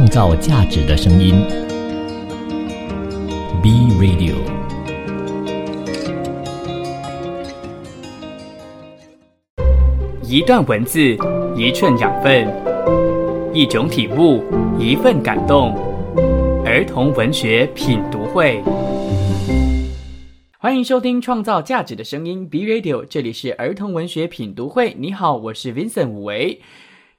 创造价值的声音。B Radio。一段文字，一寸养分，一种体悟，一份感动。儿童文学品读会，欢迎收听创造价值的声音 B Radio，这里是儿童文学品读会。你好，我是 Vincent 武维。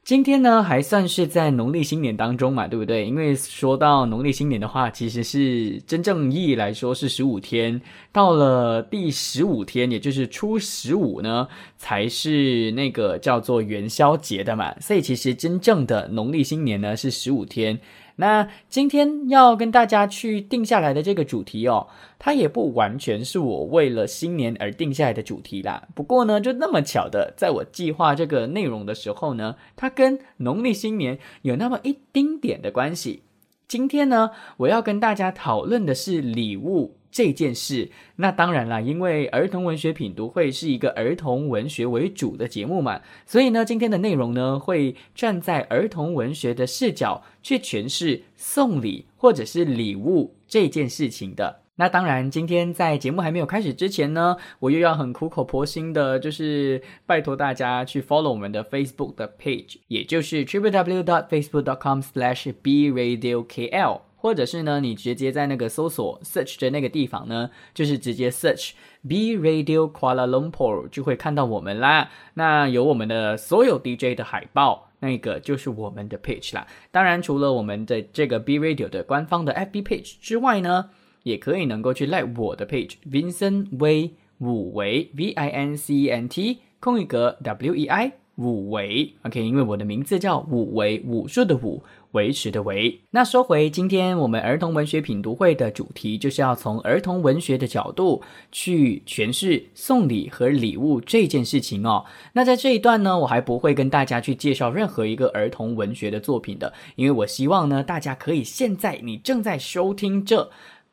今天呢，还算是在农历新年当中嘛，对不对？因为说到农历新年的话，其实是真正意义来说是十五天，到了第十五天，也就是初十五呢，才是那个叫做元宵节的嘛。所以其实真正的农历新年呢是十五天。那今天要跟大家去定下来的这个主题哦，它也不完全是我为了新年而定下来的主题啦。不过呢，就那么巧的，在我计划这个内容的时候呢，它跟农历新年有那么一丁点的关系。今天呢，我要跟大家讨论的是礼物。这件事，那当然啦，因为儿童文学品读会是一个儿童文学为主的节目嘛，所以呢，今天的内容呢，会站在儿童文学的视角去诠释送礼或者是礼物这件事情的。那当然，今天在节目还没有开始之前呢，我又要很苦口婆心的，就是拜托大家去 follow 我们的 Facebook 的 page，也就是 tribe www.facebook.com/bradiokl。或者是呢，你直接在那个搜索 search 的那个地方呢，就是直接 search B Radio Kuala Lumpur 就会看到我们啦。那有我们的所有 DJ 的海报，那个就是我们的 page 啦。当然，除了我们的这个 B Radio 的官方的 FB page 之外呢，也可以能够去 like 我的 page Vincent 威武维 V I N C E N T 空一格 W E I 五维 OK，因为我的名字叫五维武术的武。维持的维。那说回今天我们儿童文学品读会的主题，就是要从儿童文学的角度去诠释送礼和礼物这件事情哦。那在这一段呢，我还不会跟大家去介绍任何一个儿童文学的作品的，因为我希望呢，大家可以现在你正在收听这。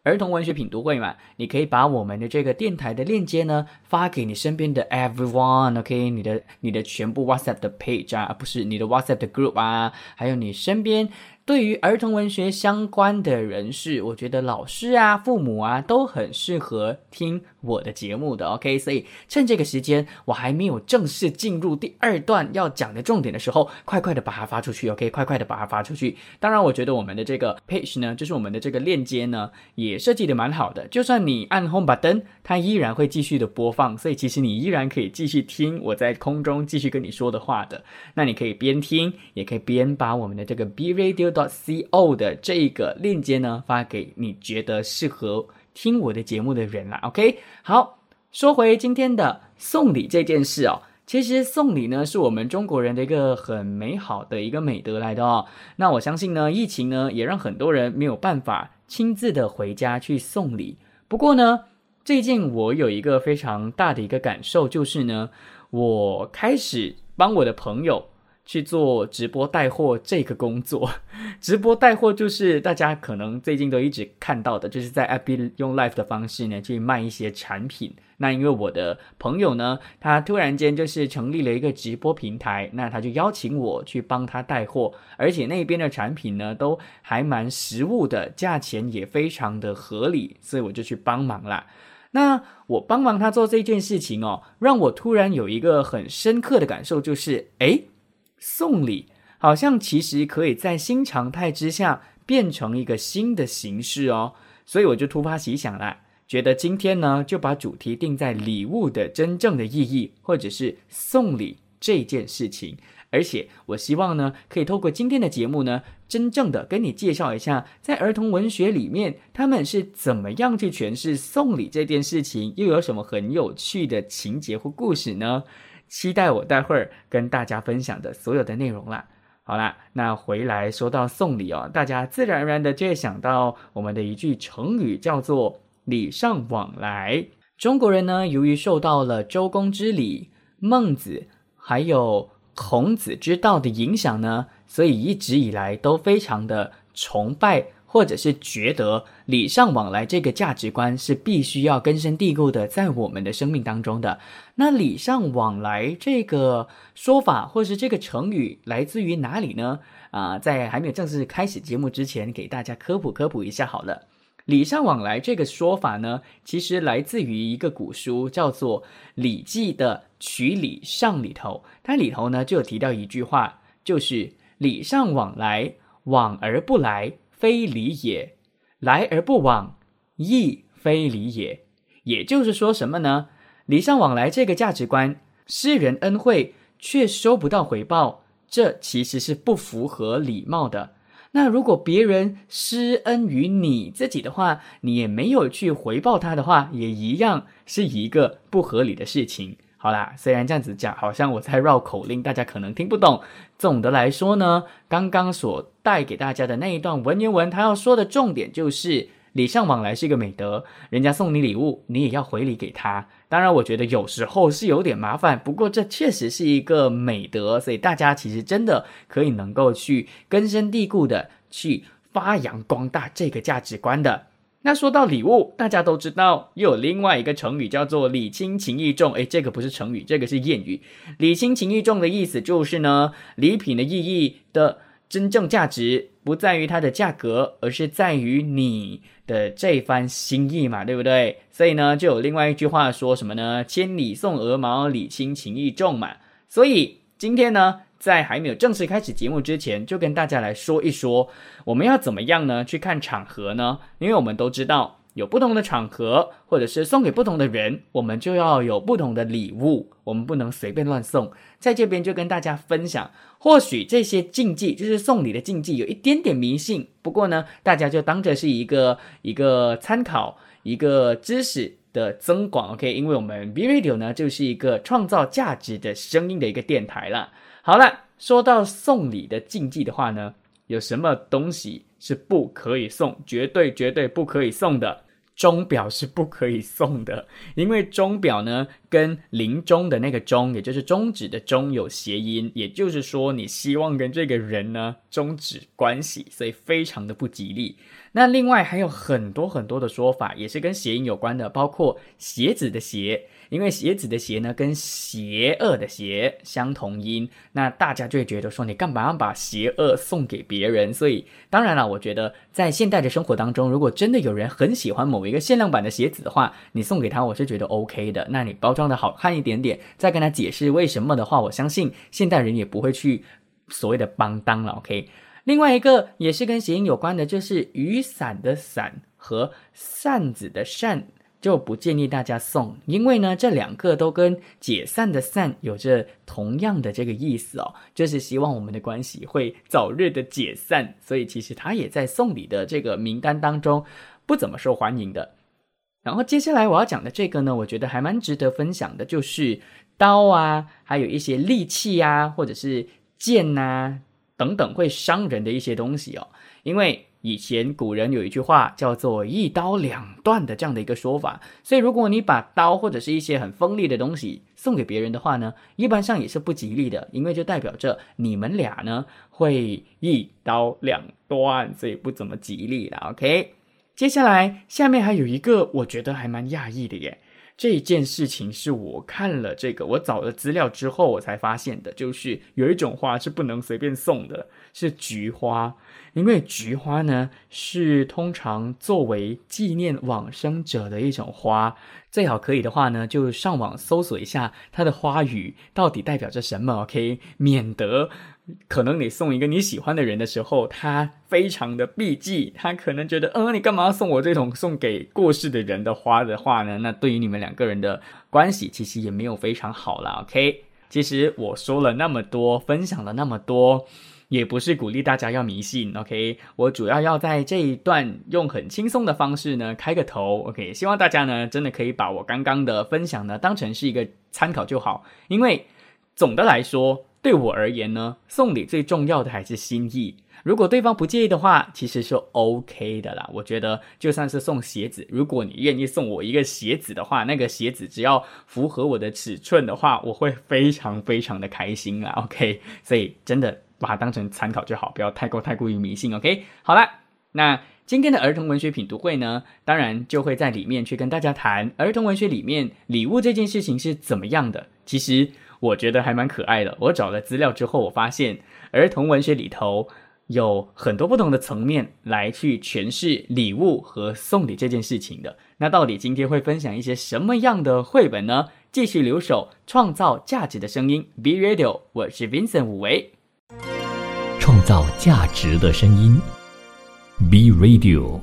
儿童文学品读会嘛，你可以把我们的这个电台的链接呢发给你身边的 everyone，OK，你的你的全部 WhatsApp 的 page 啊，不是你的 WhatsApp 的 group 啊，还有你身边。对于儿童文学相关的人士，我觉得老师啊、父母啊都很适合听我的节目的。OK，所以趁这个时间，我还没有正式进入第二段要讲的重点的时候，快快的把它发出去。OK，快快的把它发出去。当然，我觉得我们的这个 page 呢，就是我们的这个链接呢，也设计的蛮好的。就算你按 home button，它依然会继续的播放。所以其实你依然可以继续听我在空中继续跟你说的话的。那你可以边听，也可以边把我们的这个 B Radio。C o 的这一个链接呢，发给你觉得适合听我的节目的人啦。OK，好，说回今天的送礼这件事哦，其实送礼呢是我们中国人的一个很美好的一个美德来的哦。那我相信呢，疫情呢也让很多人没有办法亲自的回家去送礼。不过呢，最近我有一个非常大的一个感受，就是呢，我开始帮我的朋友。去做直播带货这个工作，直播带货就是大家可能最近都一直看到的，就是在 FB 用 Live 的方式呢去卖一些产品。那因为我的朋友呢，他突然间就是成立了一个直播平台，那他就邀请我去帮他带货，而且那边的产品呢都还蛮实物的，价钱也非常的合理，所以我就去帮忙啦。那我帮忙他做这件事情哦，让我突然有一个很深刻的感受，就是哎。送礼好像其实可以在新常态之下变成一个新的形式哦，所以我就突发奇想啦，觉得今天呢就把主题定在礼物的真正的意义，或者是送礼这件事情。而且我希望呢，可以透过今天的节目呢，真正的跟你介绍一下，在儿童文学里面他们是怎么样去诠释送礼这件事情，又有什么很有趣的情节或故事呢？期待我待会儿跟大家分享的所有的内容啦。好啦，那回来说到送礼哦，大家自然而然的就会想到我们的一句成语，叫做礼尚往来。中国人呢，由于受到了周公之礼、孟子还有孔子之道的影响呢，所以一直以来都非常的崇拜或者是觉得礼尚往来这个价值观是必须要根深蒂固的在我们的生命当中的。那礼尚往来这个说法或是这个成语来自于哪里呢？啊，在还没有正式开始节目之前，给大家科普科普一下好了。礼尚往来这个说法呢，其实来自于一个古书，叫做《礼记》的《曲礼上》里头。它里头呢就提到一句话，就是“礼尚往来，往而不来，非礼也；来而不往，亦非礼也。”也就是说什么呢？礼尚往来这个价值观，施人恩惠却收不到回报，这其实是不符合礼貌的。那如果别人施恩于你自己的话，你也没有去回报他的话，也一样是一个不合理的事情。好啦，虽然这样子讲，好像我在绕口令，大家可能听不懂。总的来说呢，刚刚所带给大家的那一段文言文，他要说的重点就是礼尚往来是一个美德，人家送你礼物，你也要回礼给他。当然，我觉得有时候是有点麻烦，不过这确实是一个美德，所以大家其实真的可以能够去根深蒂固的去发扬光大这个价值观的。那说到礼物，大家都知道又有另外一个成语叫做“礼轻情意重”。诶，这个不是成语，这个是谚语。“礼轻情意重”的意思就是呢，礼品的意义的真正价值不在于它的价格，而是在于你。的这番心意嘛，对不对？所以呢，就有另外一句话说什么呢？千里送鹅毛，礼轻情意重嘛。所以今天呢，在还没有正式开始节目之前，就跟大家来说一说，我们要怎么样呢？去看场合呢？因为我们都知道。有不同的场合，或者是送给不同的人，我们就要有不同的礼物。我们不能随便乱送。在这边就跟大家分享，或许这些禁忌就是送礼的禁忌，有一点点迷信。不过呢，大家就当着是一个一个参考，一个知识的增广。OK，因为我们 B Radio 呢就是一个创造价值的声音的一个电台了。好了，说到送礼的禁忌的话呢，有什么东西是不可以送？绝对绝对不可以送的。钟表是不可以送的，因为钟表呢跟临终的那个终，也就是终止的终有谐音，也就是说你希望跟这个人呢终止关系，所以非常的不吉利。那另外还有很多很多的说法，也是跟谐音有关的，包括鞋子的鞋。因为鞋子的鞋呢，跟邪恶的邪相同音，那大家就会觉得说，你干嘛要把邪恶送给别人？所以，当然了，我觉得在现代的生活当中，如果真的有人很喜欢某一个限量版的鞋子的话，你送给他，我是觉得 OK 的。那你包装的好看一点点，再跟他解释为什么的话，我相信现代人也不会去所谓的帮当了。OK，另外一个也是跟谐音有关的，就是雨伞的伞和扇子的扇。就不建议大家送，因为呢，这两个都跟解散的散有着同样的这个意思哦，就是希望我们的关系会早日的解散，所以其实他也在送礼的这个名单当中不怎么受欢迎的。然后接下来我要讲的这个呢，我觉得还蛮值得分享的，就是刀啊，还有一些利器啊，或者是剑呐等等会伤人的一些东西哦，因为。以前古人有一句话叫做“一刀两断”的这样的一个说法，所以如果你把刀或者是一些很锋利的东西送给别人的话呢，一般上也是不吉利的，因为就代表着你们俩呢会一刀两断，所以不怎么吉利的。OK，接下来下面还有一个我觉得还蛮讶异的耶，这件事情是我看了这个我找了资料之后我才发现的，就是有一种花是不能随便送的，是菊花。因为菊花呢，是通常作为纪念往生者的一种花，最好可以的话呢，就上网搜索一下它的花语到底代表着什么，OK，免得可能你送一个你喜欢的人的时候，他非常的避忌，他可能觉得，嗯，你干嘛送我这种送给过世的人的花的话呢？那对于你们两个人的关系，其实也没有非常好了，OK。其实我说了那么多，分享了那么多。也不是鼓励大家要迷信，OK？我主要要在这一段用很轻松的方式呢开个头，OK？希望大家呢真的可以把我刚刚的分享呢当成是一个参考就好，因为总的来说对我而言呢，送礼最重要的还是心意。如果对方不介意的话，其实是 OK 的啦。我觉得就算是送鞋子，如果你愿意送我一个鞋子的话，那个鞋子只要符合我的尺寸的话，我会非常非常的开心啊。OK？所以真的。把它当成参考就好，不要太过太过于迷信。OK，好了，那今天的儿童文学品读会呢，当然就会在里面去跟大家谈儿童文学里面礼物这件事情是怎么样的。其实我觉得还蛮可爱的。我找了资料之后，我发现儿童文学里头有很多不同的层面来去诠释礼物和送礼这件事情的。那到底今天会分享一些什么样的绘本呢？继续留守，创造价值的声音，Be Radio，我是 Vincent 武维。创造价值的声音，B Radio。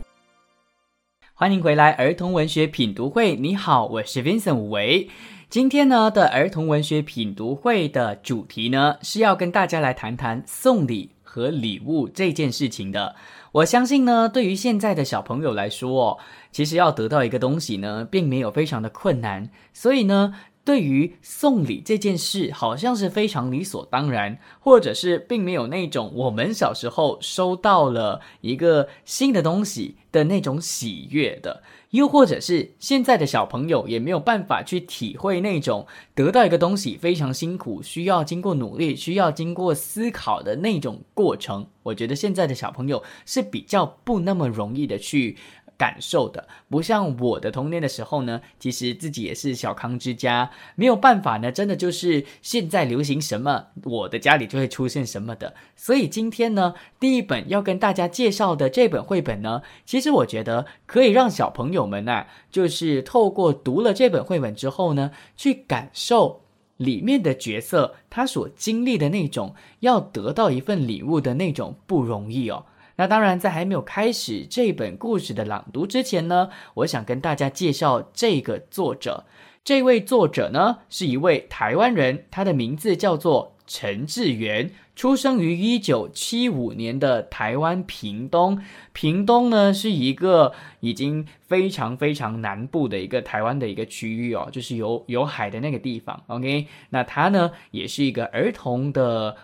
欢迎回来，儿童文学品读会。你好，我是 Vincent 维。今天呢的儿童文学品读会的主题呢，是要跟大家来谈谈送礼和礼物这件事情的。我相信呢，对于现在的小朋友来说，其实要得到一个东西呢，并没有非常的困难。所以呢。对于送礼这件事，好像是非常理所当然，或者是并没有那种我们小时候收到了一个新的东西的那种喜悦的，又或者是现在的小朋友也没有办法去体会那种得到一个东西非常辛苦，需要经过努力，需要经过思考的那种过程。我觉得现在的小朋友是比较不那么容易的去。感受的不像我的童年的时候呢，其实自己也是小康之家，没有办法呢，真的就是现在流行什么，我的家里就会出现什么的。所以今天呢，第一本要跟大家介绍的这本绘本呢，其实我觉得可以让小朋友们啊，就是透过读了这本绘本之后呢，去感受里面的角色他所经历的那种要得到一份礼物的那种不容易哦。那当然，在还没有开始这本故事的朗读之前呢，我想跟大家介绍这个作者。这位作者呢，是一位台湾人，他的名字叫做陈志源，出生于一九七五年的台湾屏东。屏东呢，是一个已经非常非常南部的一个台湾的一个区域哦，就是有有海的那个地方。OK，那他呢，也是一个儿童的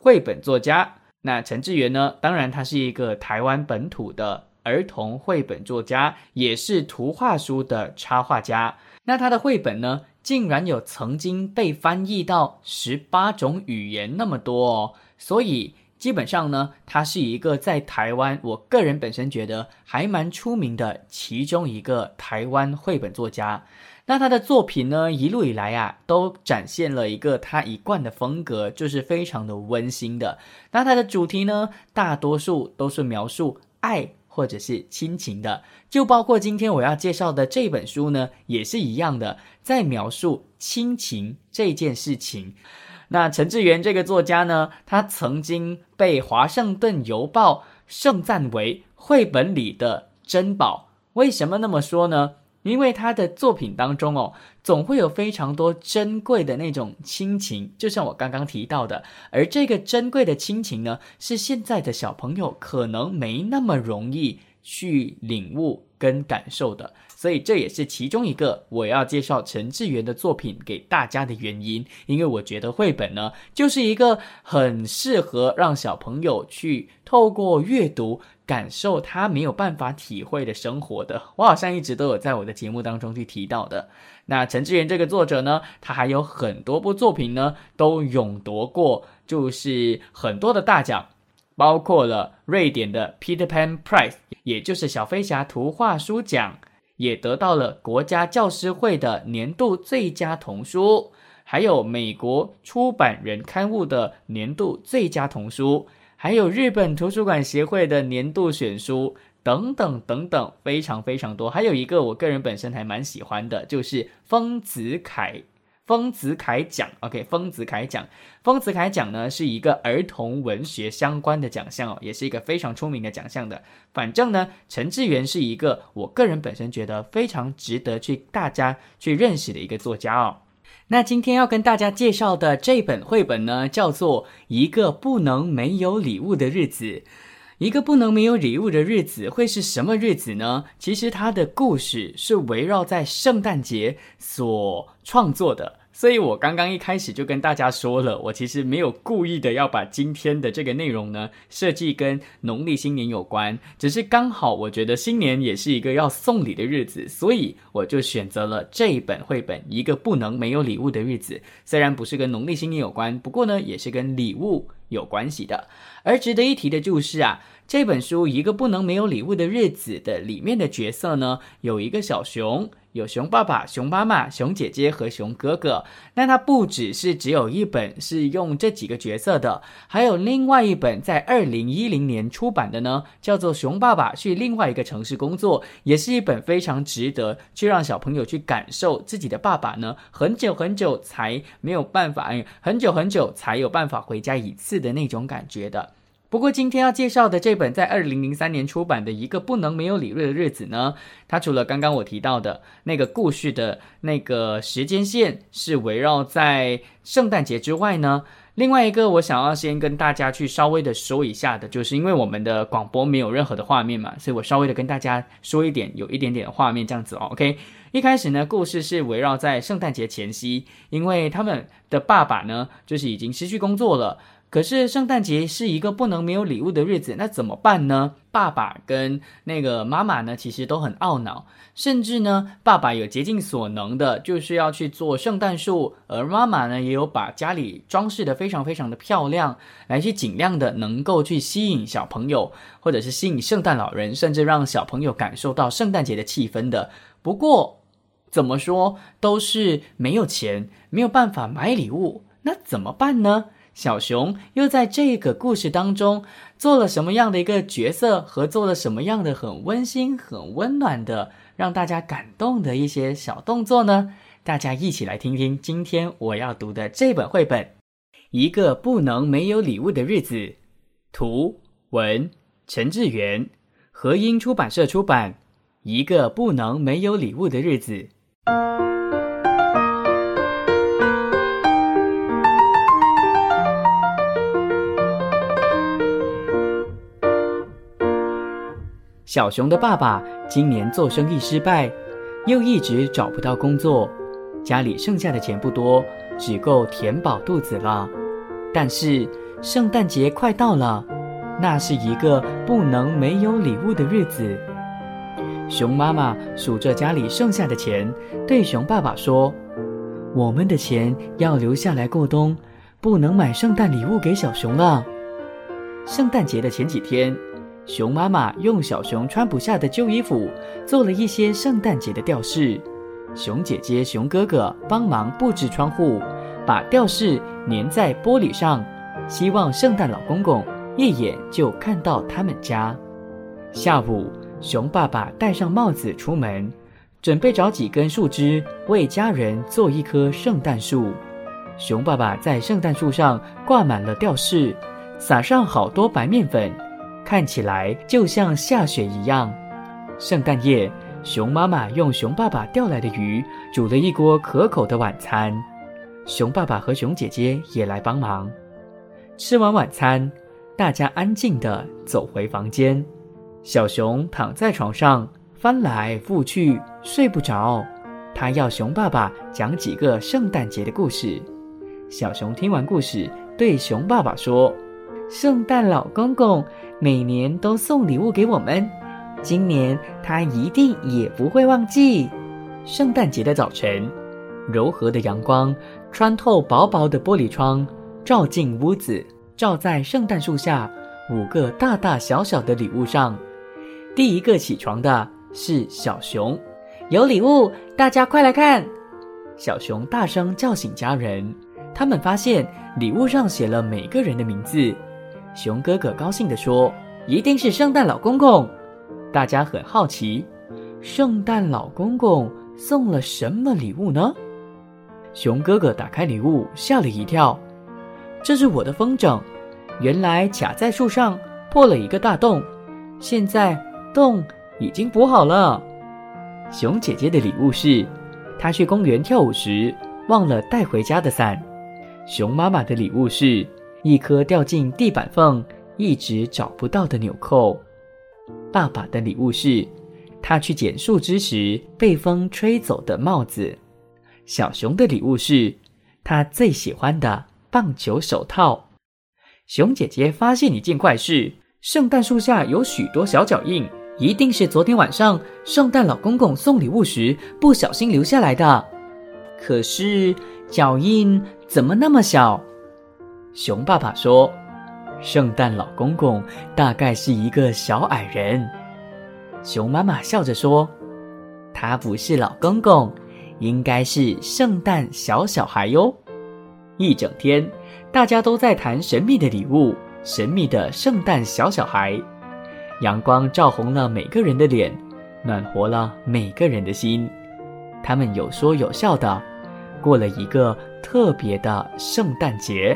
绘本作家。那陈志源呢？当然，他是一个台湾本土的儿童绘本作家，也是图画书的插画家。那他的绘本呢，竟然有曾经被翻译到十八种语言那么多哦。所以基本上呢，他是一个在台湾，我个人本身觉得还蛮出名的其中一个台湾绘本作家。那他的作品呢，一路以来啊，都展现了一个他一贯的风格，就是非常的温馨的。那他的主题呢，大多数都是描述爱或者是亲情的，就包括今天我要介绍的这本书呢，也是一样的，在描述亲情这件事情。那陈志源这个作家呢，他曾经被《华盛顿邮报》盛赞为绘本里的珍宝。为什么那么说呢？因为他的作品当中哦，总会有非常多珍贵的那种亲情，就像我刚刚提到的，而这个珍贵的亲情呢，是现在的小朋友可能没那么容易去领悟跟感受的。所以这也是其中一个我要介绍陈志源的作品给大家的原因，因为我觉得绘本呢，就是一个很适合让小朋友去透过阅读感受他没有办法体会的生活的。我好像一直都有在我的节目当中去提到的。那陈志源这个作者呢，他还有很多部作品呢，都勇夺过就是很多的大奖，包括了瑞典的 Peter Pan Prize，也就是小飞侠图画书奖。也得到了国家教师会的年度最佳童书，还有美国出版人刊物的年度最佳童书，还有日本图书馆协会的年度选书等等等等，非常非常多。还有一个我个人本身还蛮喜欢的，就是丰子恺。丰子恺奖，OK，丰子恺奖，丰子恺奖呢是一个儿童文学相关的奖项哦，也是一个非常出名的奖项的。反正呢，陈志源是一个我个人本身觉得非常值得去大家去认识的一个作家哦。那今天要跟大家介绍的这本绘本呢，叫做《一个不能没有礼物的日子》。一个不能没有礼物的日子会是什么日子呢？其实它的故事是围绕在圣诞节所创作的。所以我刚刚一开始就跟大家说了，我其实没有故意的要把今天的这个内容呢设计跟农历新年有关，只是刚好我觉得新年也是一个要送礼的日子，所以我就选择了这一本绘本《一个不能没有礼物的日子》。虽然不是跟农历新年有关，不过呢也是跟礼物有关系的。而值得一提的就是啊。这本书《一个不能没有礼物的日子》的里面的角色呢，有一个小熊，有熊爸爸、熊妈妈、熊姐姐和熊哥哥。那它不只是只有一本是用这几个角色的，还有另外一本在二零一零年出版的呢，叫做《熊爸爸去另外一个城市工作》，也是一本非常值得去让小朋友去感受自己的爸爸呢，很久很久才没有办法，很久很久才有办法回家一次的那种感觉的。不过今天要介绍的这本在二零零三年出版的一个不能没有李瑞的日子呢，它除了刚刚我提到的那个故事的那个时间线是围绕在圣诞节之外呢，另外一个我想要先跟大家去稍微的说一下的，就是因为我们的广播没有任何的画面嘛，所以我稍微的跟大家说一点，有一点点的画面这样子哦。OK，一开始呢，故事是围绕在圣诞节前夕，因为他们的爸爸呢，就是已经失去工作了。可是圣诞节是一个不能没有礼物的日子，那怎么办呢？爸爸跟那个妈妈呢，其实都很懊恼，甚至呢，爸爸有竭尽所能的，就是要去做圣诞树，而妈妈呢，也有把家里装饰的非常非常的漂亮，来去尽量的能够去吸引小朋友，或者是吸引圣诞老人，甚至让小朋友感受到圣诞节的气氛的。不过，怎么说都是没有钱，没有办法买礼物，那怎么办呢？小熊又在这个故事当中做了什么样的一个角色，和做了什么样的很温馨、很温暖的让大家感动的一些小动作呢？大家一起来听听今天我要读的这本绘本《一个不能没有礼物的日子》，图文陈志远，和音出版社出版，《一个不能没有礼物的日子》。小熊的爸爸今年做生意失败，又一直找不到工作，家里剩下的钱不多，只够填饱肚子了。但是圣诞节快到了，那是一个不能没有礼物的日子。熊妈妈数着家里剩下的钱，对熊爸爸说：“我们的钱要留下来过冬，不能买圣诞礼物给小熊了。”圣诞节的前几天。熊妈妈用小熊穿不下的旧衣服做了一些圣诞节的吊饰，熊姐姐、熊哥哥帮忙布置窗户，把吊饰粘在玻璃上，希望圣诞老公公一眼就看到他们家。下午，熊爸爸戴上帽子出门，准备找几根树枝为家人做一棵圣诞树。熊爸爸在圣诞树上挂满了吊饰，撒上好多白面粉。看起来就像下雪一样。圣诞夜，熊妈妈用熊爸爸钓来的鱼煮了一锅可口的晚餐，熊爸爸和熊姐姐也来帮忙。吃完晚餐，大家安静地走回房间。小熊躺在床上翻来覆去睡不着，他要熊爸爸讲几个圣诞节的故事。小熊听完故事，对熊爸爸说。圣诞老公公每年都送礼物给我们，今年他一定也不会忘记。圣诞节的早晨，柔和的阳光穿透薄薄的玻璃窗，照进屋子，照在圣诞树下五个大大小小的礼物上。第一个起床的是小熊，有礼物，大家快来看！小熊大声叫醒家人，他们发现礼物上写了每个人的名字。熊哥哥高兴地说：“一定是圣诞老公公。”大家很好奇，圣诞老公公送了什么礼物呢？熊哥哥打开礼物，吓了一跳：“这是我的风筝，原来卡在树上破了一个大洞，现在洞已经补好了。”熊姐姐的礼物是她去公园跳舞时忘了带回家的伞。熊妈妈的礼物是。一颗掉进地板缝、一直找不到的纽扣。爸爸的礼物是，他去捡树枝时被风吹走的帽子。小熊的礼物是，他最喜欢的棒球手套。熊姐姐发现一件怪事：圣诞树下有许多小脚印，一定是昨天晚上圣诞老公公送礼物时不小心留下来的。可是脚印怎么那么小？熊爸爸说：“圣诞老公公大概是一个小矮人。”熊妈妈笑着说：“他不是老公公，应该是圣诞小小孩哟。”一整天，大家都在谈神秘的礼物，神秘的圣诞小小孩。阳光照红了每个人的脸，暖和了每个人的心。他们有说有笑的，过了一个特别的圣诞节。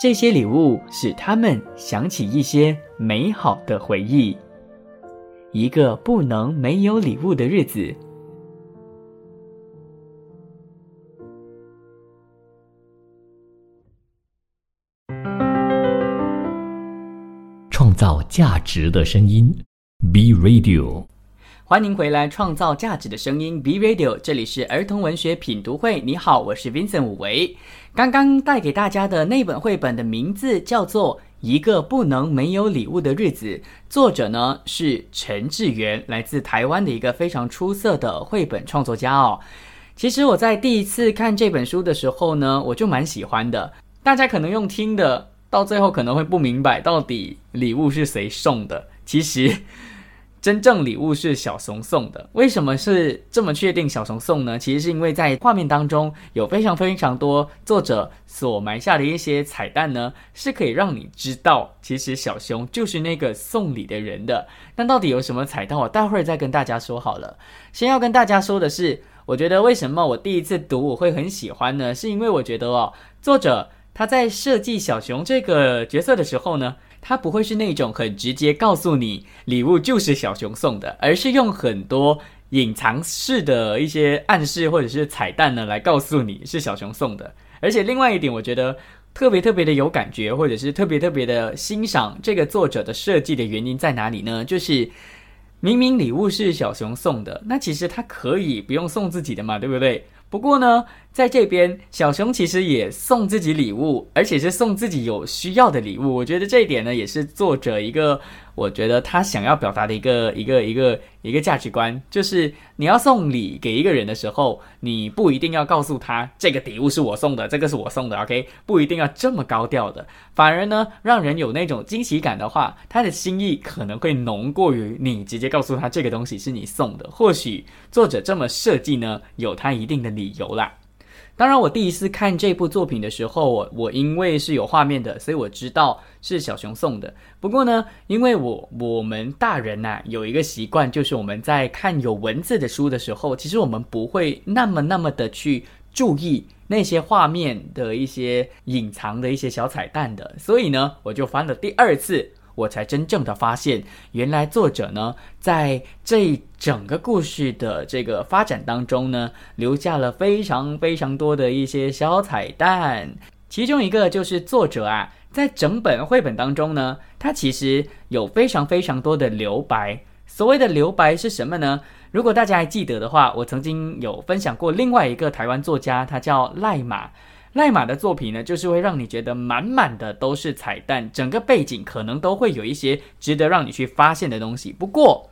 这些礼物使他们想起一些美好的回忆。一个不能没有礼物的日子。创造价值的声音，B Radio。欢迎回来，创造价值的声音，B Radio。这里是儿童文学品读会。你好，我是 Vincent 武维。刚刚带给大家的那本绘本的名字叫做。一个不能没有礼物的日子，作者呢是陈志源，来自台湾的一个非常出色的绘本创作家哦。其实我在第一次看这本书的时候呢，我就蛮喜欢的。大家可能用听的，到最后可能会不明白到底礼物是谁送的。其实。真正礼物是小熊送的，为什么是这么确定小熊送呢？其实是因为在画面当中有非常非常多作者所埋下的一些彩蛋呢，是可以让你知道，其实小熊就是那个送礼的人的。那到底有什么彩蛋？我待会儿再跟大家说好了。先要跟大家说的是，我觉得为什么我第一次读我会很喜欢呢？是因为我觉得哦，作者他在设计小熊这个角色的时候呢。他不会是那种很直接告诉你礼物就是小熊送的，而是用很多隐藏式的一些暗示或者是彩蛋呢来告诉你是小熊送的。而且另外一点，我觉得特别特别的有感觉，或者是特别特别的欣赏这个作者的设计的原因在哪里呢？就是明明礼物是小熊送的，那其实他可以不用送自己的嘛，对不对？不过呢。在这边，小熊其实也送自己礼物，而且是送自己有需要的礼物。我觉得这一点呢，也是作者一个，我觉得他想要表达的一个一个一个一个价值观，就是你要送礼给一个人的时候，你不一定要告诉他这个礼物是我送的，这个是我送的，OK，不一定要这么高调的，反而呢，让人有那种惊喜感的话，他的心意可能会浓过于你直接告诉他这个东西是你送的。或许作者这么设计呢，有他一定的理由啦。当然，我第一次看这部作品的时候，我我因为是有画面的，所以我知道是小熊送的。不过呢，因为我我们大人呐有一个习惯，就是我们在看有文字的书的时候，其实我们不会那么那么的去注意那些画面的一些隐藏的一些小彩蛋的。所以呢，我就翻了第二次。我才真正的发现，原来作者呢，在这整个故事的这个发展当中呢，留下了非常非常多的一些小彩蛋。其中一个就是作者啊，在整本绘本当中呢，他其实有非常非常多的留白。所谓的留白是什么呢？如果大家还记得的话，我曾经有分享过另外一个台湾作家，他叫赖马。赖马的作品呢，就是会让你觉得满满的都是彩蛋，整个背景可能都会有一些值得让你去发现的东西。不过，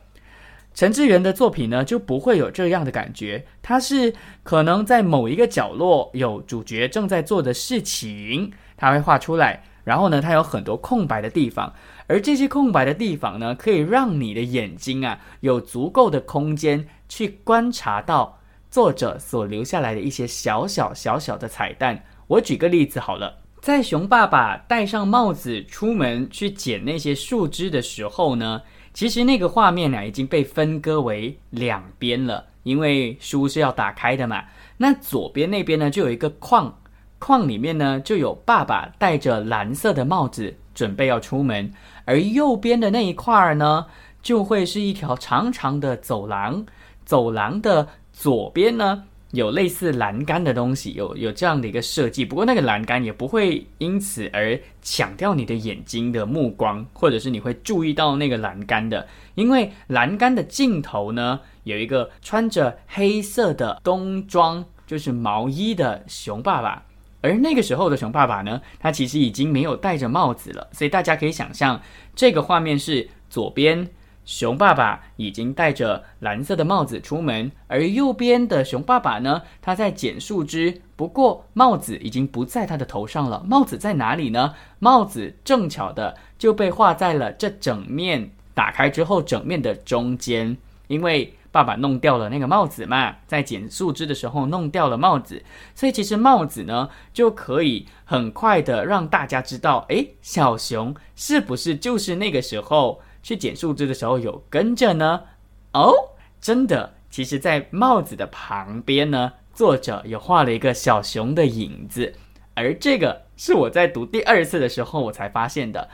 陈志源的作品呢，就不会有这样的感觉。他是可能在某一个角落有主角正在做的事情，他会画出来，然后呢，他有很多空白的地方，而这些空白的地方呢，可以让你的眼睛啊有足够的空间去观察到。作者所留下来的一些小小小小的彩蛋，我举个例子好了，在熊爸爸戴上帽子出门去捡那些树枝的时候呢，其实那个画面呢已经被分割为两边了，因为书是要打开的嘛。那左边那边呢就有一个框，框里面呢就有爸爸戴着蓝色的帽子准备要出门，而右边的那一块儿呢就会是一条长长的走廊，走廊的。左边呢有类似栏杆的东西，有有这样的一个设计。不过那个栏杆也不会因此而抢掉你的眼睛的目光，或者是你会注意到那个栏杆的，因为栏杆的尽头呢有一个穿着黑色的冬装，就是毛衣的熊爸爸。而那个时候的熊爸爸呢，他其实已经没有戴着帽子了，所以大家可以想象，这个画面是左边熊爸爸已经戴着蓝色的帽子出门，而右边的熊爸爸呢，他在捡树枝，不过帽子已经不在他的头上了。帽子在哪里呢？帽子正巧的就被画在了这整面打开之后整面的中间，因为。爸爸弄掉了那个帽子嘛，在捡树枝的时候弄掉了帽子，所以其实帽子呢就可以很快的让大家知道，哎，小熊是不是就是那个时候去捡树枝的时候有跟着呢？哦，真的，其实，在帽子的旁边呢，作者有画了一个小熊的影子，而这个是我在读第二次的时候我才发现的，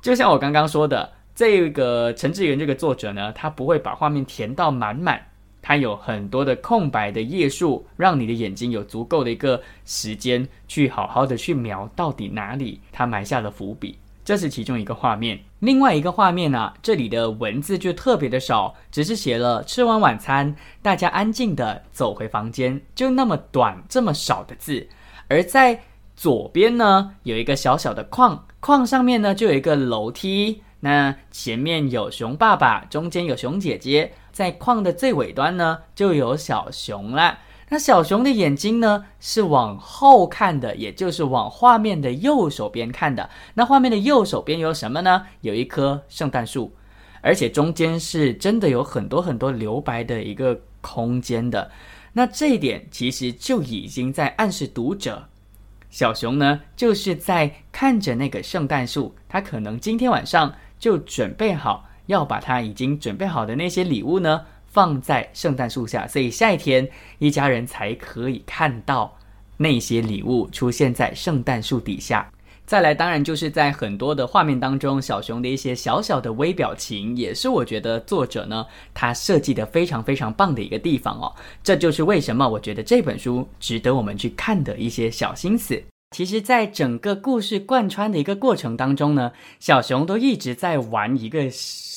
就像我刚刚说的。这个陈志源这个作者呢，他不会把画面填到满满，他有很多的空白的页数，让你的眼睛有足够的一个时间去好好的去描到底哪里他埋下了伏笔。这是其中一个画面，另外一个画面呢，这里的文字就特别的少，只是写了吃完晚餐，大家安静的走回房间，就那么短，这么少的字。而在左边呢，有一个小小的框，框上面呢就有一个楼梯。那前面有熊爸爸，中间有熊姐姐，在框的最尾端呢，就有小熊了。那小熊的眼睛呢，是往后看的，也就是往画面的右手边看的。那画面的右手边有什么呢？有一棵圣诞树，而且中间是真的有很多很多留白的一个空间的。那这一点其实就已经在暗示读者。小熊呢，就是在看着那个圣诞树，他可能今天晚上就准备好要把它已经准备好的那些礼物呢放在圣诞树下，所以下一天一家人才可以看到那些礼物出现在圣诞树底下。再来，当然就是在很多的画面当中，小熊的一些小小的微表情，也是我觉得作者呢他设计的非常非常棒的一个地方哦。这就是为什么我觉得这本书值得我们去看的一些小心思。其实，在整个故事贯穿的一个过程当中呢，小熊都一直在玩一个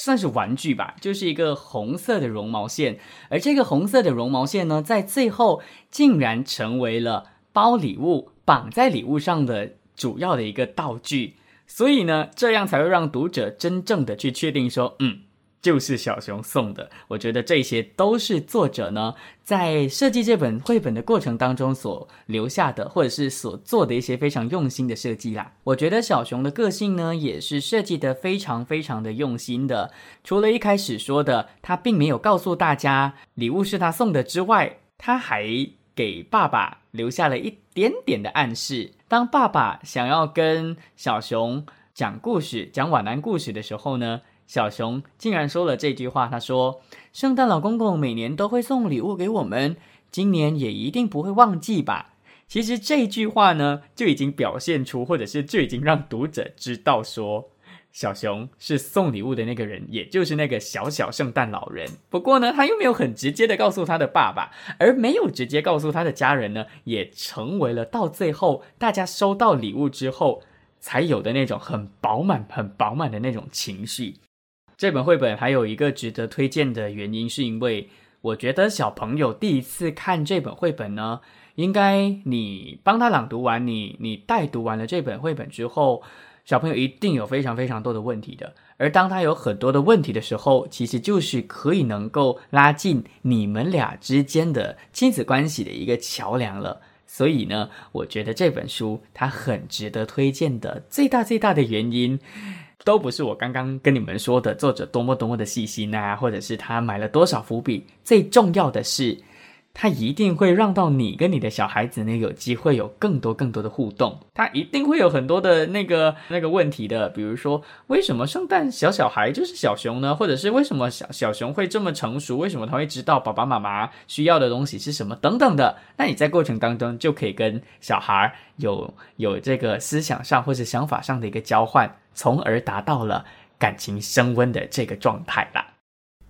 算是玩具吧，就是一个红色的绒毛线，而这个红色的绒毛线呢，在最后竟然成为了包礼物绑在礼物上的。主要的一个道具，所以呢，这样才会让读者真正的去确定说，嗯，就是小熊送的。我觉得这些都是作者呢在设计这本绘本的过程当中所留下的，或者是所做的一些非常用心的设计啦。我觉得小熊的个性呢，也是设计的非常非常的用心的。除了一开始说的他并没有告诉大家礼物是他送的之外，他还给爸爸留下了一点点的暗示。当爸爸想要跟小熊讲故事、讲晚安故事的时候呢，小熊竟然说了这句话：“他说，圣诞老公公每年都会送礼物给我们，今年也一定不会忘记吧？”其实这句话呢，就已经表现出，或者是就已经让读者知道说。小熊是送礼物的那个人，也就是那个小小圣诞老人。不过呢，他又没有很直接的告诉他的爸爸，而没有直接告诉他的家人呢，也成为了到最后大家收到礼物之后才有的那种很饱满、很饱满的那种情绪。这本绘本还有一个值得推荐的原因，是因为我觉得小朋友第一次看这本绘本呢，应该你帮他朗读完，你你带读完了这本绘本之后。小朋友一定有非常非常多的问题的，而当他有很多的问题的时候，其实就是可以能够拉近你们俩之间的亲子关系的一个桥梁了。所以呢，我觉得这本书它很值得推荐的最大最大的原因，都不是我刚刚跟你们说的作者多么多么的细心啊，或者是他埋了多少伏笔，最重要的是。他一定会让到你跟你的小孩子呢有机会有更多更多的互动，他一定会有很多的那个那个问题的，比如说为什么圣诞小小孩就是小熊呢？或者是为什么小小熊会这么成熟？为什么他会知道爸爸妈妈需要的东西是什么等等的？那你在过程当中就可以跟小孩有有这个思想上或者想法上的一个交换，从而达到了感情升温的这个状态啦。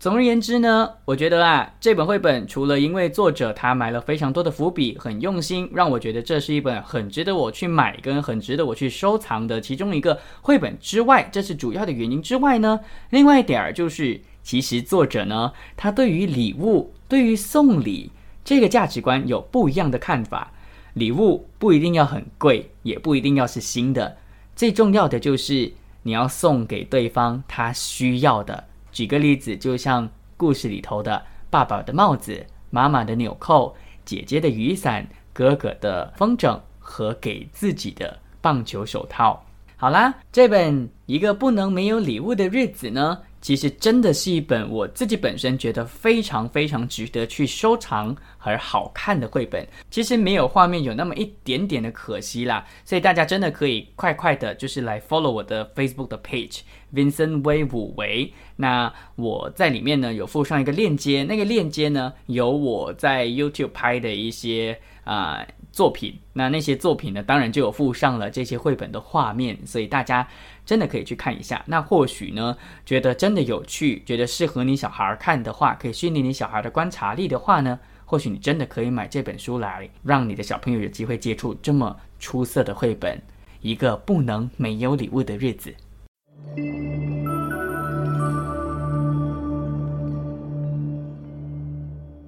总而言之呢，我觉得啊，这本绘本除了因为作者他埋了非常多的伏笔，很用心，让我觉得这是一本很值得我去买跟很值得我去收藏的其中一个绘本之外，这是主要的原因之外呢，另外一点儿就是，其实作者呢，他对于礼物、对于送礼这个价值观有不一样的看法。礼物不一定要很贵，也不一定要是新的，最重要的就是你要送给对方他需要的。举个例子，就像故事里头的爸爸的帽子、妈妈的纽扣、姐姐的雨伞、哥哥的风筝和给自己的棒球手套。好啦，这本一个不能没有礼物的日子呢。其实真的是一本我自己本身觉得非常非常值得去收藏和好看的绘本。其实没有画面有那么一点点的可惜啦，所以大家真的可以快快的，就是来 follow 我的 Facebook 的 page Vincent 威武维。那我在里面呢有附上一个链接，那个链接呢有我在 YouTube 拍的一些啊作品。那那些作品呢，当然就有附上了这些绘本的画面，所以大家。真的可以去看一下，那或许呢，觉得真的有趣，觉得适合你小孩看的话，可以训练你小孩的观察力的话呢，或许你真的可以买这本书来，让你的小朋友有机会接触这么出色的绘本。一个不能没有礼物的日子，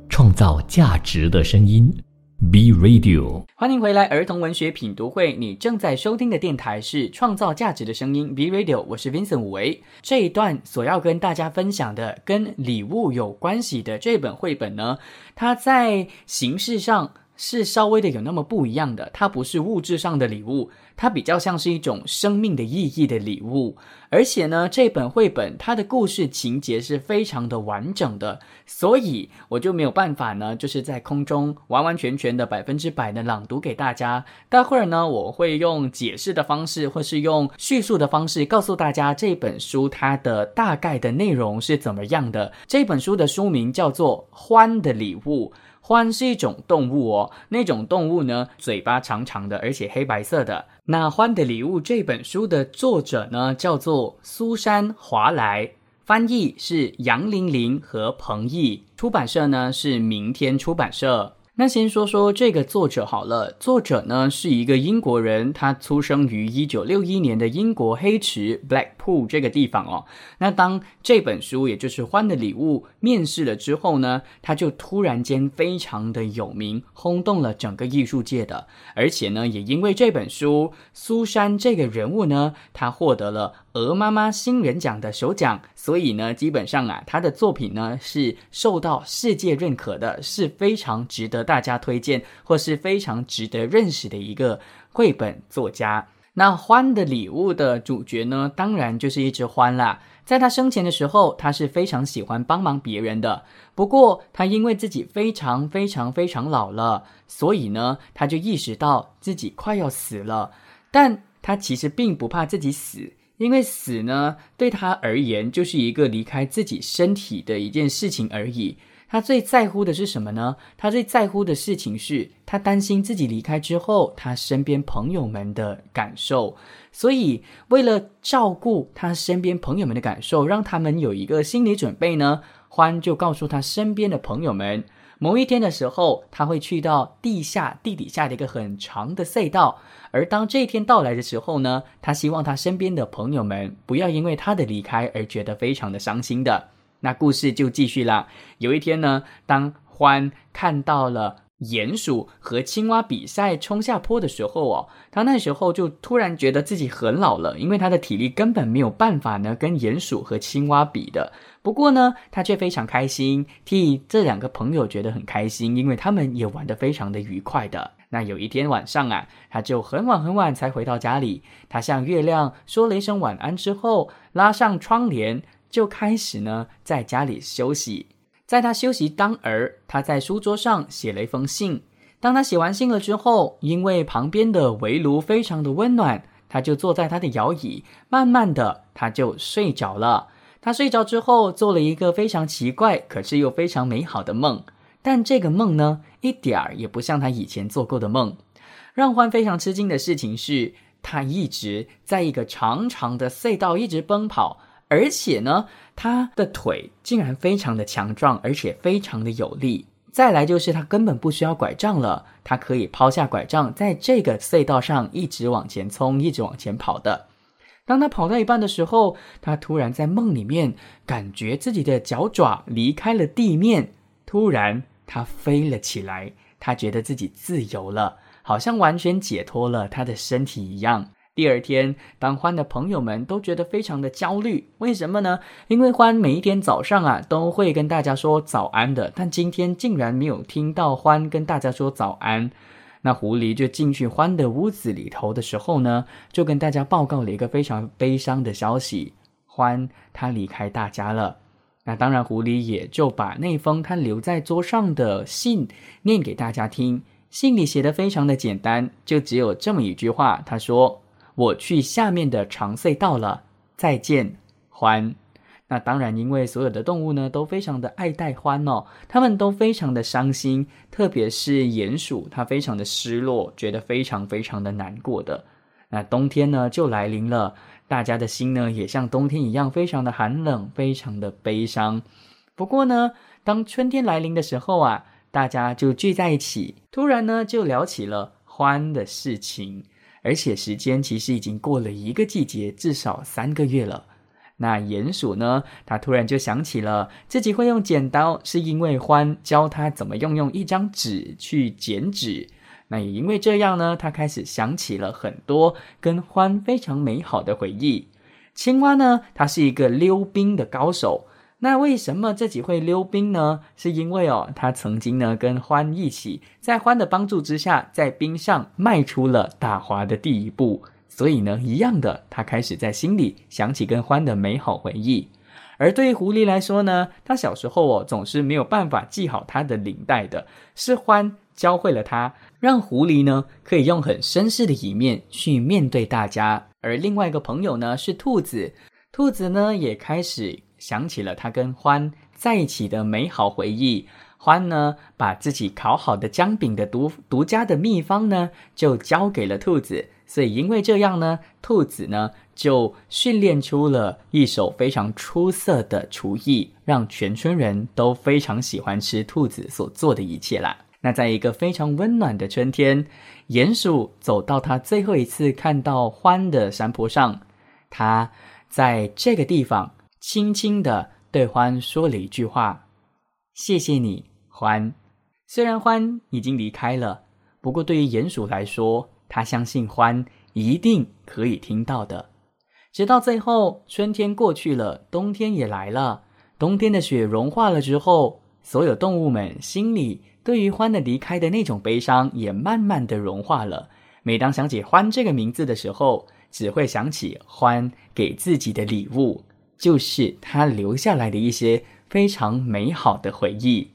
创造价值的声音。B Radio，欢迎回来，儿童文学品读会。你正在收听的电台是创造价值的声音 B Radio，我是 Vincent 武维。这一段所要跟大家分享的跟礼物有关系的这本绘本呢，它在形式上。是稍微的有那么不一样的，它不是物质上的礼物，它比较像是一种生命的意义的礼物。而且呢，这本绘本它的故事情节是非常的完整的，所以我就没有办法呢，就是在空中完完全全的百分之百的朗读给大家。待会儿呢，我会用解释的方式，或是用叙述的方式，告诉大家这本书它的大概的内容是怎么样的。这本书的书名叫做《欢的礼物》。獾是一种动物哦，那种动物呢，嘴巴长长的，而且黑白色的。那《獾的礼物》这本书的作者呢，叫做苏珊·华莱，翻译是杨玲玲和彭毅，出版社呢是明天出版社。那先说说这个作者好了，作者呢是一个英国人，他出生于一九六一年的英国黑池 （Blackpool） 这个地方哦。那当这本书，也就是《欢的礼物》面世了之后呢，他就突然间非常的有名，轰动了整个艺术界的。而且呢，也因为这本书，苏珊这个人物呢，他获得了。鹅妈妈新人奖的首奖，所以呢，基本上啊，他的作品呢是受到世界认可的，是非常值得大家推荐，或是非常值得认识的一个绘本作家。那《欢的礼物》的主角呢，当然就是一只獾啦。在他生前的时候，他是非常喜欢帮忙别人的。不过，他因为自己非常非常非常老了，所以呢，他就意识到自己快要死了。但他其实并不怕自己死。因为死呢，对他而言就是一个离开自己身体的一件事情而已。他最在乎的是什么呢？他最在乎的事情是他担心自己离开之后，他身边朋友们的感受。所以，为了照顾他身边朋友们的感受，让他们有一个心理准备呢，欢就告诉他身边的朋友们。某一天的时候，他会去到地下地底下的一个很长的隧道，而当这一天到来的时候呢，他希望他身边的朋友们不要因为他的离开而觉得非常的伤心的。那故事就继续了。有一天呢，当欢看到了。鼹鼠和青蛙比赛冲下坡的时候哦，他那时候就突然觉得自己很老了，因为他的体力根本没有办法呢跟鼹鼠和青蛙比的。不过呢，他却非常开心，替这两个朋友觉得很开心，因为他们也玩得非常的愉快的。那有一天晚上啊，他就很晚很晚才回到家里，他向月亮说了一声晚安之后，拉上窗帘，就开始呢在家里休息。在他休息当儿，他在书桌上写了一封信。当他写完信了之后，因为旁边的围炉非常的温暖，他就坐在他的摇椅，慢慢的他就睡着了。他睡着之后，做了一个非常奇怪，可是又非常美好的梦。但这个梦呢，一点儿也不像他以前做过的梦。让欢非常吃惊的事情是，他一直在一个长长的隧道一直奔跑。而且呢，他的腿竟然非常的强壮，而且非常的有力。再来就是他根本不需要拐杖了，他可以抛下拐杖，在这个隧道上一直往前冲，一直往前跑的。当他跑到一半的时候，他突然在梦里面感觉自己的脚爪离开了地面，突然他飞了起来，他觉得自己自由了。好像完全解脱了他的身体一样。第二天，当欢的朋友们都觉得非常的焦虑，为什么呢？因为欢每一天早上啊都会跟大家说早安的，但今天竟然没有听到欢跟大家说早安。那狐狸就进去欢的屋子里头的时候呢，就跟大家报告了一个非常悲伤的消息：欢他离开大家了。那当然，狐狸也就把那封他留在桌上的信念给大家听。信里写的非常的简单，就只有这么一句话：他说：“我去下面的长隧道了，再见，欢。”那当然，因为所有的动物呢都非常的爱戴欢哦，他们都非常的伤心，特别是鼹鼠，它非常的失落，觉得非常非常的难过的。那冬天呢就来临了，大家的心呢也像冬天一样，非常的寒冷，非常的悲伤。不过呢，当春天来临的时候啊，大家就聚在一起，突然呢就聊起了欢的事情，而且时间其实已经过了一个季节，至少三个月了。那鼹鼠呢？他突然就想起了自己会用剪刀，是因为欢教他怎么用用一张纸去剪纸。那也因为这样呢，他开始想起了很多跟欢非常美好的回忆。青蛙呢，它是一个溜冰的高手。那为什么自己会溜冰呢？是因为哦，他曾经呢跟欢一起，在欢的帮助之下，在冰上迈出了打滑的第一步。所以呢，一样的，他开始在心里想起跟欢的美好回忆。而对狐狸来说呢，他小时候哦总是没有办法系好他的领带的，是欢教会了他，让狐狸呢可以用很绅士的一面去面对大家。而另外一个朋友呢是兔子，兔子呢也开始想起了他跟欢在一起的美好回忆。欢呢把自己烤好的姜饼的独独家的秘方呢就交给了兔子。所以，因为这样呢，兔子呢就训练出了一手非常出色的厨艺，让全村人都非常喜欢吃兔子所做的一切啦。那在一个非常温暖的春天，鼹鼠走到他最后一次看到欢的山坡上，他在这个地方轻轻的对欢说了一句话：“谢谢你，欢。”虽然欢已经离开了，不过对于鼹鼠来说，他相信欢一定可以听到的。直到最后，春天过去了，冬天也来了。冬天的雪融化了之后，所有动物们心里对于欢的离开的那种悲伤也慢慢的融化了。每当想起欢这个名字的时候，只会想起欢给自己的礼物，就是他留下来的一些非常美好的回忆。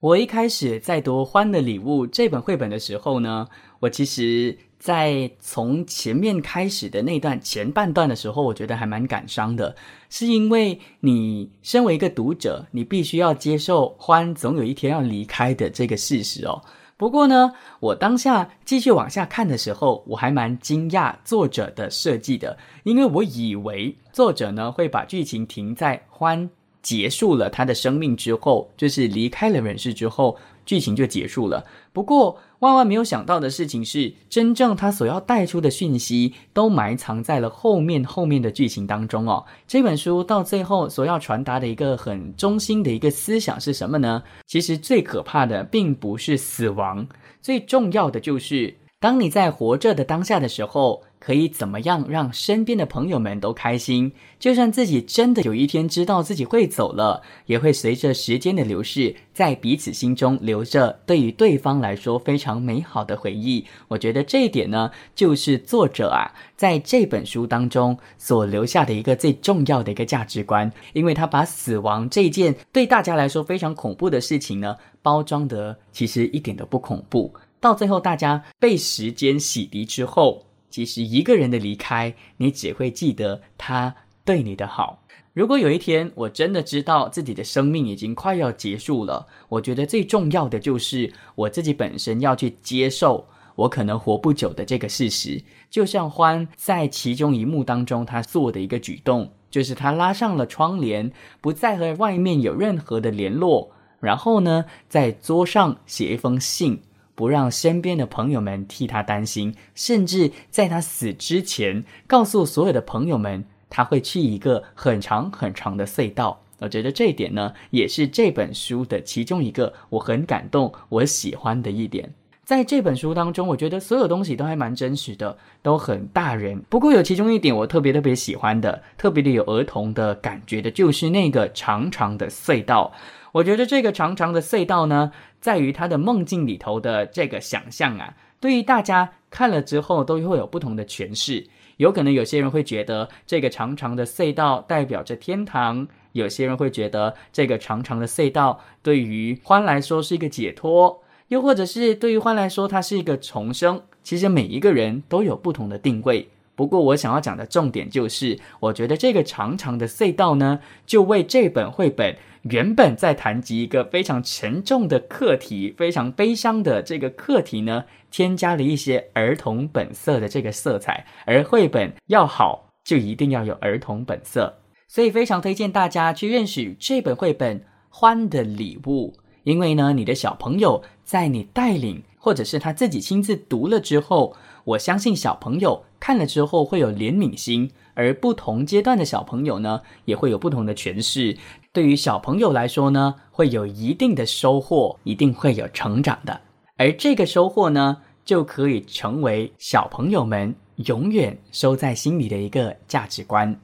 我一开始在读《欢的礼物》这本绘本的时候呢，我其实，在从前面开始的那段前半段的时候，我觉得还蛮感伤的，是因为你身为一个读者，你必须要接受欢总有一天要离开的这个事实哦。不过呢，我当下继续往下看的时候，我还蛮惊讶作者的设计的，因为我以为作者呢会把剧情停在欢。结束了他的生命之后，就是离开了人世之后，剧情就结束了。不过万万没有想到的事情是，真正他所要带出的讯息都埋藏在了后面后面的剧情当中哦。这本书到最后所要传达的一个很中心的一个思想是什么呢？其实最可怕的并不是死亡，最重要的就是当你在活着的当下的时候。可以怎么样让身边的朋友们都开心？就算自己真的有一天知道自己会走了，也会随着时间的流逝，在彼此心中留着对于对方来说非常美好的回忆。我觉得这一点呢，就是作者啊在这本书当中所留下的一个最重要的一个价值观，因为他把死亡这件对大家来说非常恐怖的事情呢，包装得其实一点都不恐怖。到最后，大家被时间洗涤之后。其实一个人的离开，你只会记得他对你的好。如果有一天我真的知道自己的生命已经快要结束了，我觉得最重要的就是我自己本身要去接受我可能活不久的这个事实。就像欢在其中一幕当中他做的一个举动，就是他拉上了窗帘，不再和外面有任何的联络，然后呢，在桌上写一封信。不让身边的朋友们替他担心，甚至在他死之前，告诉所有的朋友们，他会去一个很长很长的隧道。我觉得这一点呢，也是这本书的其中一个我很感动、我喜欢的一点。在这本书当中，我觉得所有东西都还蛮真实的，都很大人。不过有其中一点我特别特别喜欢的，特别的有儿童的感觉的，就是那个长长的隧道。我觉得这个长长的隧道呢，在于他的梦境里头的这个想象啊，对于大家看了之后都会有不同的诠释。有可能有些人会觉得这个长长的隧道代表着天堂，有些人会觉得这个长长的隧道对于欢来说是一个解脱，又或者是对于欢来说它是一个重生。其实每一个人都有不同的定位。不过我想要讲的重点就是，我觉得这个长长的隧道呢，就为这本绘本。原本在谈及一个非常沉重的课题，非常悲伤的这个课题呢，添加了一些儿童本色的这个色彩。而绘本要好，就一定要有儿童本色，所以非常推荐大家去认识这本绘本《欢的礼物》，因为呢，你的小朋友在你带领，或者是他自己亲自读了之后，我相信小朋友看了之后会有怜悯心。而不同阶段的小朋友呢，也会有不同的诠释。对于小朋友来说呢，会有一定的收获，一定会有成长的。而这个收获呢，就可以成为小朋友们永远收在心里的一个价值观。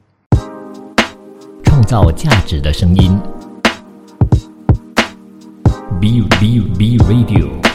创造价值的声音，B B B Radio。